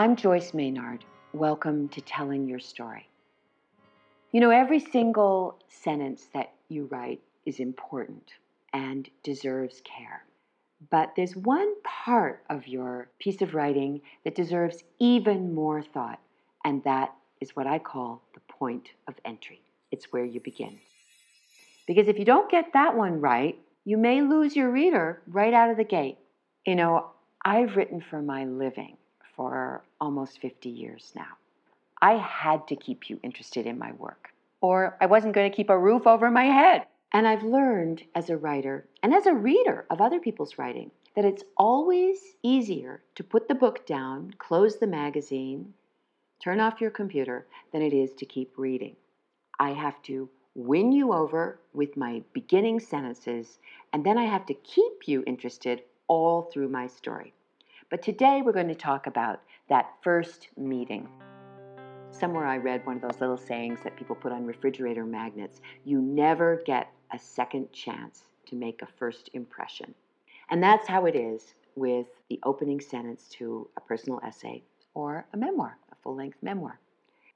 I'm Joyce Maynard. Welcome to Telling Your Story. You know, every single sentence that you write is important and deserves care. But there's one part of your piece of writing that deserves even more thought, and that is what I call the point of entry. It's where you begin. Because if you don't get that one right, you may lose your reader right out of the gate. You know, I've written for my living for almost 50 years now. I had to keep you interested in my work, or I wasn't going to keep a roof over my head. And I've learned as a writer and as a reader of other people's writing that it's always easier to put the book down, close the magazine, turn off your computer than it is to keep reading. I have to win you over with my beginning sentences, and then I have to keep you interested all through my story. But today we're going to talk about that first meeting. Somewhere I read one of those little sayings that people put on refrigerator magnets you never get a second chance to make a first impression. And that's how it is with the opening sentence to a personal essay or a memoir, a full length memoir.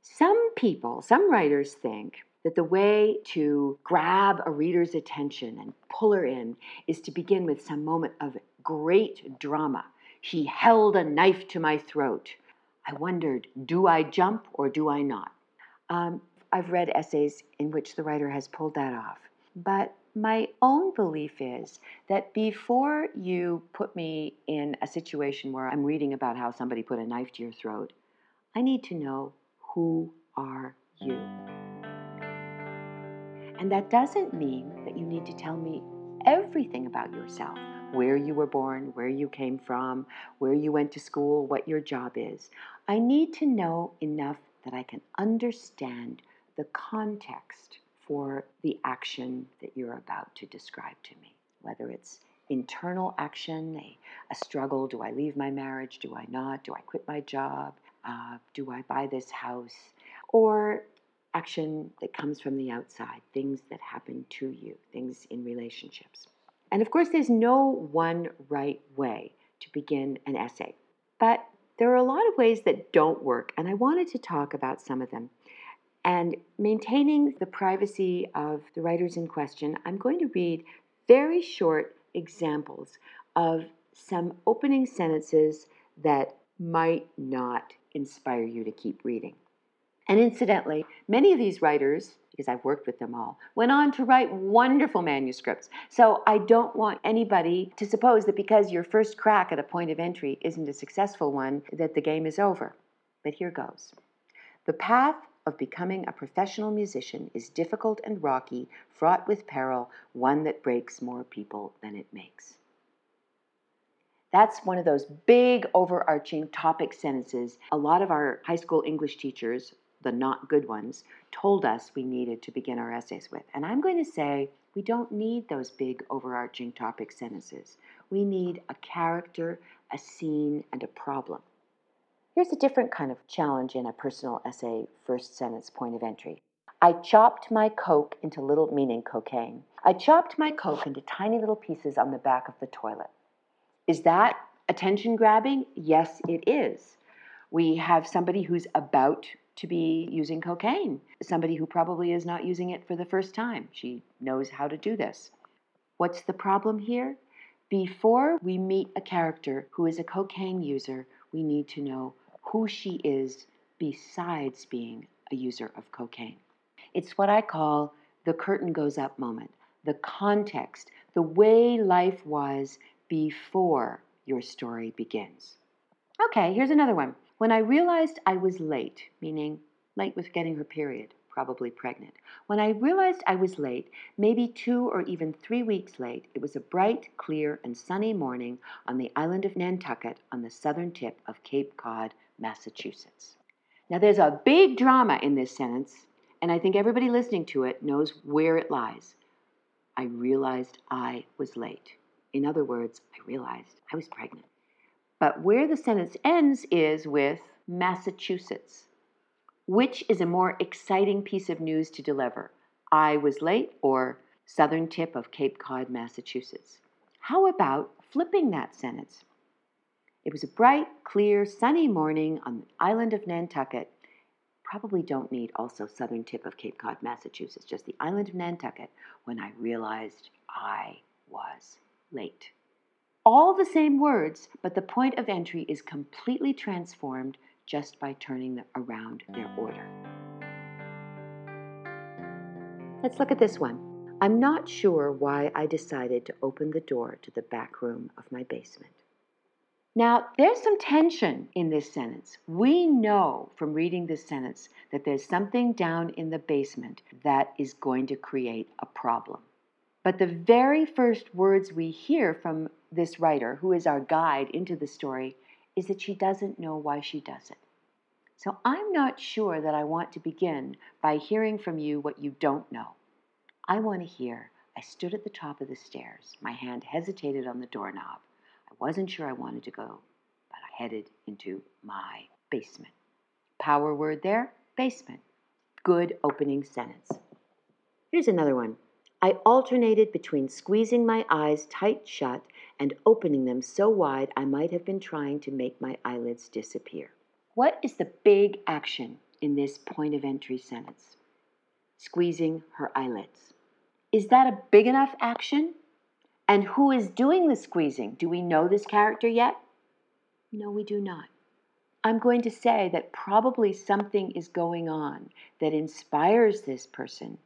Some people, some writers think that the way to grab a reader's attention and pull her in is to begin with some moment of great drama he held a knife to my throat. I wondered, do I jump or do I not? Um, I've read essays in which the writer has pulled that off. But my own belief is that before you put me in a situation where I'm reading about how somebody put a knife to your throat, I need to know who are you? And that doesn't mean that you need to tell me everything about yourself where you were born, where you came from, where you went to school, what your job is. I need to know enough that I can understand the context for the action that you're about to describe to me, whether it's internal action, a, a struggle do I leave my marriage, do I not, do I quit my job, uh, do I buy this house, or action that comes from the outside, things that happen to you, things in relationships. And of course, there's no one right way to begin an essay, but there are a lot of ways that don't work, and I wanted to talk about some of them. And maintaining the privacy of the writers in question, I'm going to read very short examples of some opening sentences that might not inspire you to keep reading. And incidentally, many of these writers, because I've worked with them all, went on to write wonderful manuscripts. So I don't want anybody to suppose that because your first crack at a point of entry isn't a successful one, that the game is over. But here goes. The path of becoming a professional musician is difficult and rocky, fraught with peril, one that breaks more people than it makes. That's one of those big overarching topic sentences a lot of our high school English teachers the not good ones, told us we needed to begin our essays with. And I'm going to say we don't need those big overarching topic sentences. We need a character, a scene, and a problem. Here's a different kind of challenge in a personal essay first sentence point of entry. I chopped my coke into little, meaning cocaine. I chopped my coke into tiny little pieces on the back of the toilet. Is that attention grabbing? Yes, it is. We have somebody who's about to be using cocaine, somebody who probably is not using it for the first time. She knows how to do this. What's the problem here? Before we meet a character who is a cocaine user, we need to know who she is besides being a user of cocaine. It's what I call the curtain goes up moment, the context, the way life was before your story begins. Okay, here's another one. When I realized I was late, meaning late with getting her period, probably pregnant, when I realized I was late, maybe two or even three weeks late, it was a bright, clear, and sunny morning on the island of Nantucket on the southern tip of Cape Cod, Massachusetts. Now, there's a big drama in this sentence, and I think everybody listening to it knows where it lies. I realized I was late. In other words, I realized I was pregnant. But where the sentence ends is with Massachusetts. Which is a more exciting piece of news to deliver? I was late or southern tip of Cape Cod, Massachusetts? How about flipping that sentence? It was a bright, clear, sunny morning on the island of Nantucket. Probably don't need also southern tip of Cape Cod, Massachusetts, just the island of Nantucket, when I realized I was late. All the same words, but the point of entry is completely transformed just by turning around their order. Let's look at this one. I'm not sure why I decided to open the door to the back room of my basement. Now, there's some tension in this sentence. We know from reading this sentence that there's something down in the basement that is going to create a problem. But the very first words we hear from this writer, who is our guide into the story, is that she doesn't know why she does it. So I'm not sure that I want to begin by hearing from you what you don't know. I want to hear I stood at the top of the stairs. My hand hesitated on the doorknob. I wasn't sure I wanted to go, but I headed into my basement. Power word there basement. Good opening sentence. Here's another one. I alternated between squeezing my eyes tight shut and opening them so wide I might have been trying to make my eyelids disappear. What is the big action in this point of entry sentence? Squeezing her eyelids. Is that a big enough action? And who is doing the squeezing? Do we know this character yet? No, we do not. I'm going to say that probably something is going on that inspires this person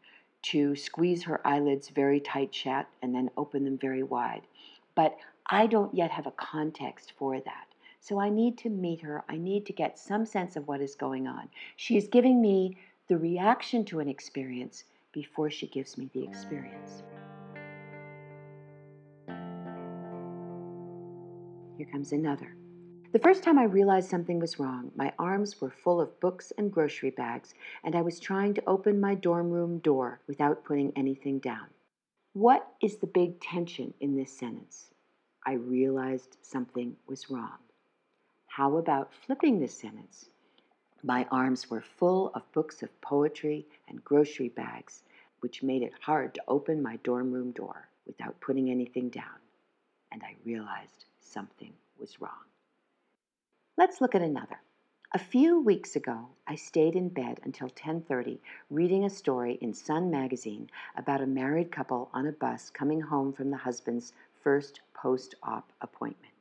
to squeeze her eyelids very tight shut and then open them very wide. But I don't yet have a context for that. So I need to meet her. I need to get some sense of what is going on. She is giving me the reaction to an experience before she gives me the experience. Here comes another. The first time I realized something was wrong, my arms were full of books and grocery bags, and I was trying to open my dorm room door without putting anything down. What is the big tension in this sentence? I realized something was wrong. How about flipping this sentence? My arms were full of books of poetry and grocery bags, which made it hard to open my dorm room door without putting anything down, and I realized something was wrong. Let's look at another. A few weeks ago, I stayed in bed until 10:30 reading a story in Sun magazine about a married couple on a bus coming home from the husband's first post-op appointment.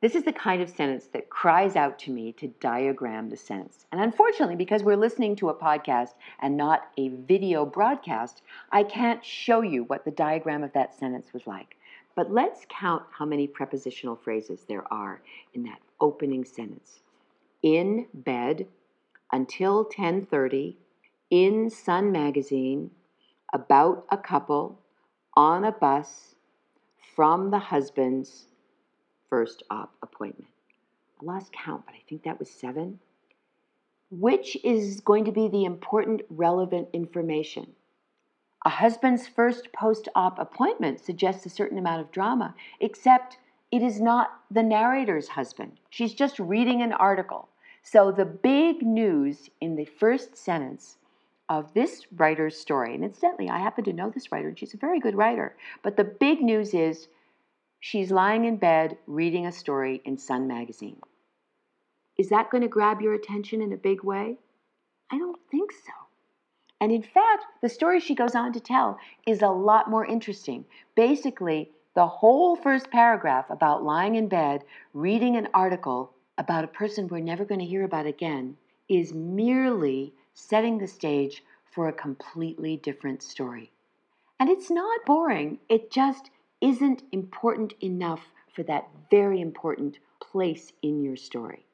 This is the kind of sentence that cries out to me to diagram the sentence. And unfortunately, because we're listening to a podcast and not a video broadcast, I can't show you what the diagram of that sentence was like. But let's count how many prepositional phrases there are in that opening sentence. In bed until 10:30, in Sun magazine, about a couple, on a bus, from the husband's first op appointment. I lost count, but I think that was seven. Which is going to be the important, relevant information? A husband's first post op appointment suggests a certain amount of drama, except it is not the narrator's husband. She's just reading an article. So the big news in the first sentence of this writer's story, and incidentally, I happen to know this writer, and she's a very good writer, but the big news is She's lying in bed reading a story in Sun magazine. Is that going to grab your attention in a big way? I don't think so. And in fact, the story she goes on to tell is a lot more interesting. Basically, the whole first paragraph about lying in bed reading an article about a person we're never going to hear about again is merely setting the stage for a completely different story. And it's not boring, it just isn't important enough for that very important place in your story.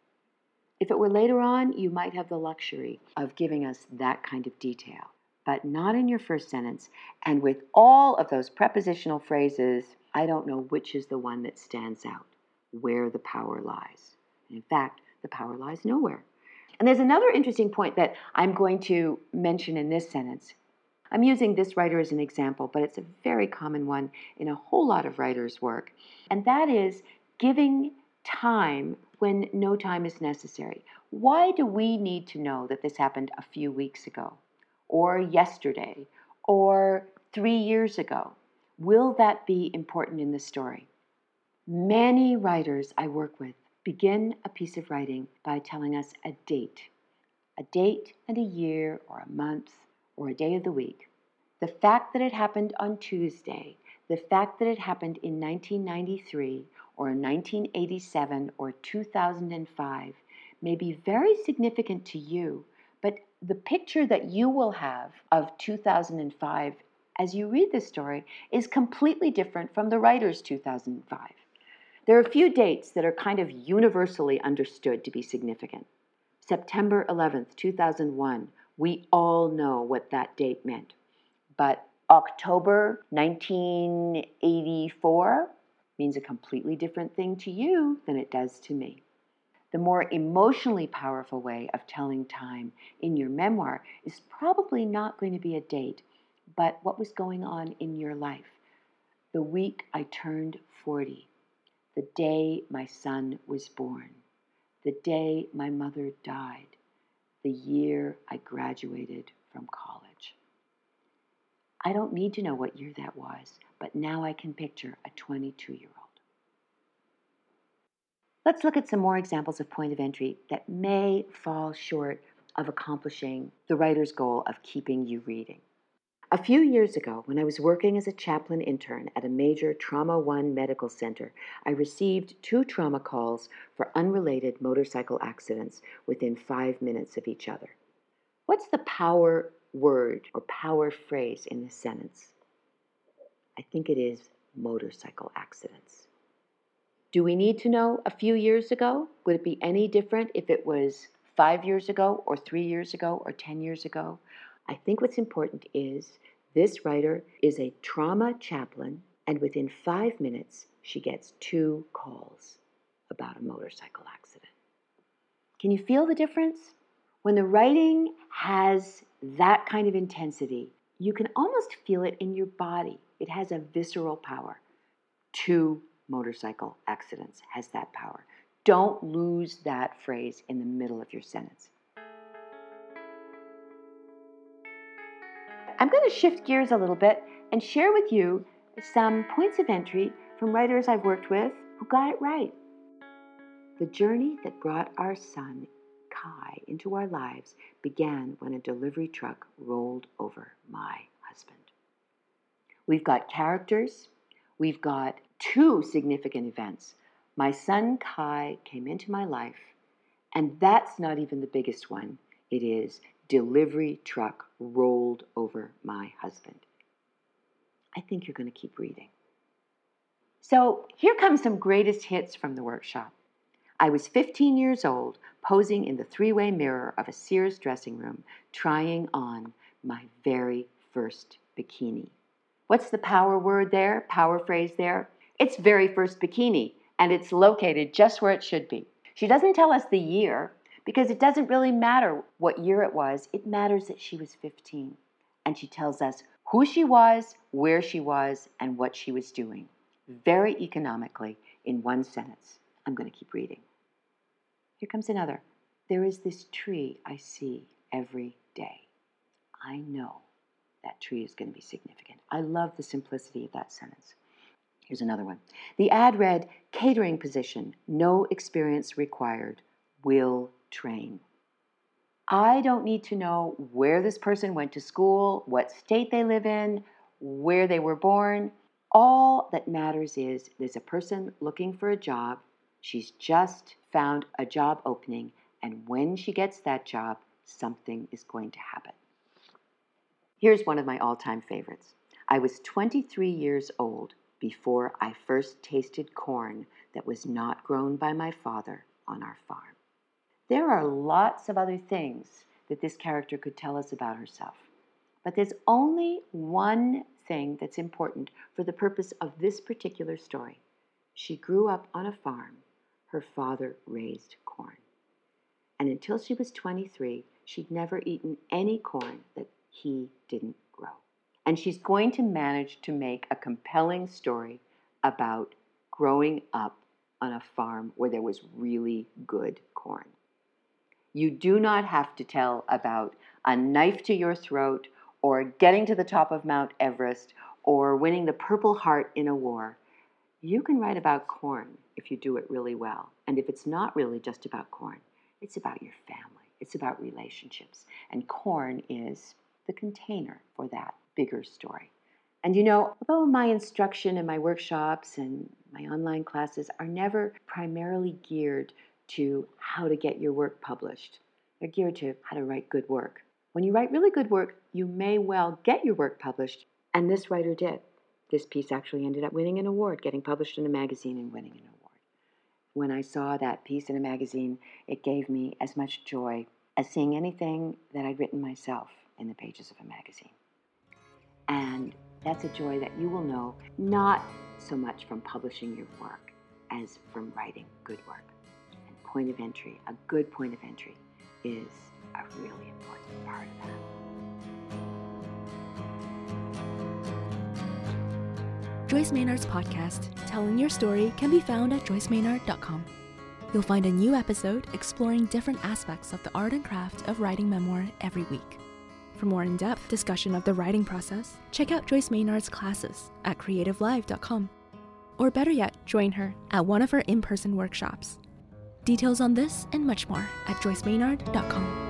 If it were later on, you might have the luxury of giving us that kind of detail, but not in your first sentence. And with all of those prepositional phrases, I don't know which is the one that stands out, where the power lies. In fact, the power lies nowhere. And there's another interesting point that I'm going to mention in this sentence, I'm using this writer as an example, but it's a very common one in a whole lot of writers' work. And that is giving time when no time is necessary. Why do we need to know that this happened a few weeks ago, or yesterday, or three years ago? Will that be important in the story? Many writers I work with begin a piece of writing by telling us a date, a date and a year or a month or a day of the week. The fact that it happened on Tuesday, the fact that it happened in 1993 or 1987 or 2005 may be very significant to you, but the picture that you will have of 2005 as you read this story is completely different from the writer's 2005. There are a few dates that are kind of universally understood to be significant. September 11th, 2001, we all know what that date meant. But October 1984 means a completely different thing to you than it does to me. The more emotionally powerful way of telling time in your memoir is probably not going to be a date, but what was going on in your life. The week I turned 40, the day my son was born, the day my mother died, the year I graduated from college. I don't need to know what year that was, but now I can picture a 22 year old. Let's look at some more examples of point of entry that may fall short of accomplishing the writer's goal of keeping you reading. A few years ago, when I was working as a chaplain intern at a major Trauma One medical center, I received two trauma calls for unrelated motorcycle accidents within five minutes of each other. What's the power word or power phrase in this sentence? I think it is motorcycle accidents. Do we need to know a few years ago? Would it be any different if it was five years ago, or three years ago, or 10 years ago? I think what's important is this writer is a trauma chaplain, and within five minutes, she gets two calls about a motorcycle accident. Can you feel the difference? When the writing has that kind of intensity, you can almost feel it in your body. It has a visceral power. Two motorcycle accidents has that power. Don't lose that phrase in the middle of your sentence. I'm going to shift gears a little bit and share with you some points of entry from writers I've worked with who got it right. The journey that brought our son, Kai, into our lives began when a delivery truck rolled over my husband. We've got characters, we've got two significant events. My son Kai came into my life, and that's not even the biggest one. It is delivery truck rolled over my husband. I think you're going to keep reading. So here comes some greatest hits from the workshop. I was 15 years old, posing in the three way mirror of a Sears dressing room, trying on my very first bikini. What's the power word there? Power phrase there? It's very first bikini, and it's located just where it should be. She doesn't tell us the year because it doesn't really matter what year it was. It matters that she was 15. And she tells us who she was, where she was, and what she was doing. Very economically in one sentence. I'm going to keep reading. Here comes another. There is this tree I see every day. I know that tree is going to be significant. I love the simplicity of that sentence. Here's another one. The ad read catering position, no experience required, will train. I don't need to know where this person went to school, what state they live in, where they were born. All that matters is there's a person looking for a job. She's just found a job opening, and when she gets that job, something is going to happen. Here's one of my all time favorites. I was 23 years old before I first tasted corn that was not grown by my father on our farm. There are lots of other things that this character could tell us about herself, but there's only one thing that's important for the purpose of this particular story. She grew up on a farm. Her father raised corn. And until she was 23, she'd never eaten any corn that he didn't grow. and she's going to manage to make a compelling story about growing up on a farm where there was really good corn. You do not have to tell about a knife to your throat or getting to the top of Mount Everest or winning the Purple Heart in a war. You can write about corn if you do it really well. And if it's not really just about corn, it's about your family, it's about relationships. And corn is the container for that bigger story. And you know, although my instruction and my workshops and my online classes are never primarily geared to how to get your work published, they're geared to how to write good work. When you write really good work, you may well get your work published, and this writer did. This piece actually ended up winning an award, getting published in a magazine and winning an award. When I saw that piece in a magazine, it gave me as much joy as seeing anything that I'd written myself in the pages of a magazine. And that's a joy that you will know not so much from publishing your work as from writing good work. Point of entry, a good point of entry, is a really important part of that. Joyce Maynard's podcast, Telling Your Story, can be found at joycemaynard.com. You'll find a new episode exploring different aspects of the art and craft of writing memoir every week. For more in depth discussion of the writing process, check out Joyce Maynard's classes at creativelive.com. Or better yet, join her at one of her in person workshops. Details on this and much more at joycemaynard.com.